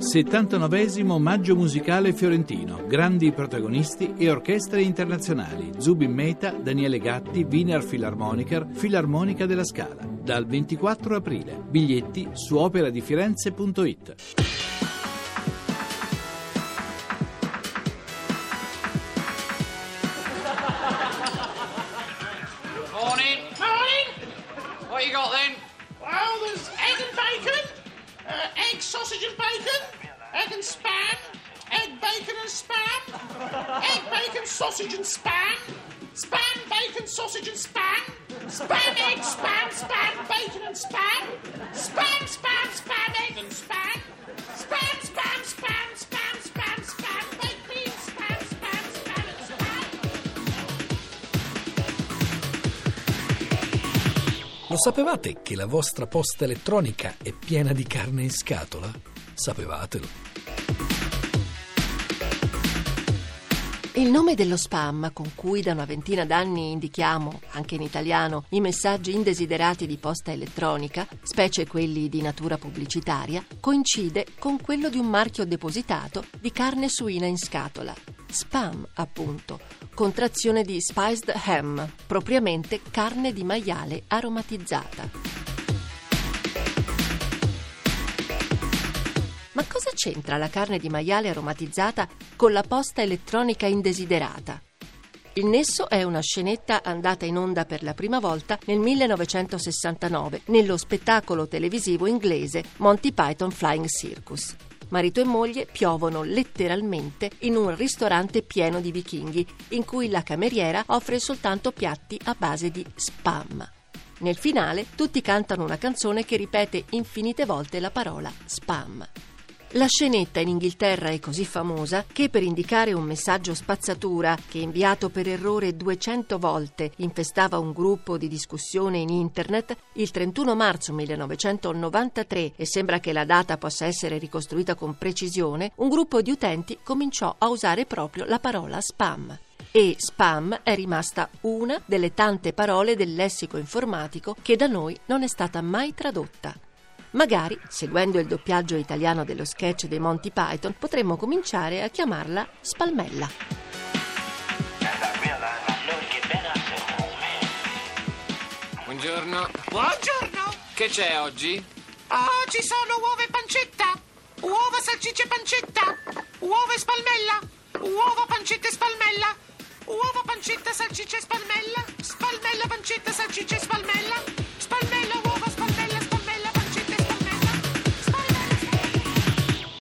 79 Maggio musicale fiorentino. Grandi protagonisti e orchestre internazionali. Zubin Meta, Daniele Gatti, Wiener Philharmoniker, Filarmonica della Scala. Dal 24 aprile. Biglietti su operadifirenze.it. sausage and bacon, egg and spam, egg, bacon and spam, egg, bacon, sausage and spam, spam, bacon, sausage and spam, spam, egg, spam, spam, bacon and spam, spam, spam, spam, egg and spam, Lo sapevate che la vostra posta elettronica è piena di carne in scatola? Sapevatelo. Il nome dello spam, con cui da una ventina d'anni indichiamo, anche in italiano, i messaggi indesiderati di posta elettronica, specie quelli di natura pubblicitaria, coincide con quello di un marchio depositato di carne suina in scatola. Spam, appunto, contrazione di spiced ham, propriamente carne di maiale aromatizzata. Ma cosa c'entra la carne di maiale aromatizzata con la posta elettronica indesiderata? Il nesso è una scenetta andata in onda per la prima volta nel 1969 nello spettacolo televisivo inglese Monty Python Flying Circus. Marito e moglie piovono letteralmente in un ristorante pieno di vichinghi, in cui la cameriera offre soltanto piatti a base di spam. Nel finale tutti cantano una canzone che ripete infinite volte la parola spam. La scenetta in Inghilterra è così famosa che per indicare un messaggio spazzatura che inviato per errore 200 volte infestava un gruppo di discussione in internet, il 31 marzo 1993, e sembra che la data possa essere ricostruita con precisione, un gruppo di utenti cominciò a usare proprio la parola spam. E spam è rimasta una delle tante parole del lessico informatico che da noi non è stata mai tradotta. Magari, seguendo il doppiaggio italiano dello sketch dei Monty Python, potremmo cominciare a chiamarla Spalmella. Buongiorno. Buongiorno! Che c'è oggi? Oh, ci sono uova e pancetta! Uova, salsicce e pancetta! Uova e spalmella! Uova, pancetta e spalmella! Uova, pancetta, salsiccia e spalmella!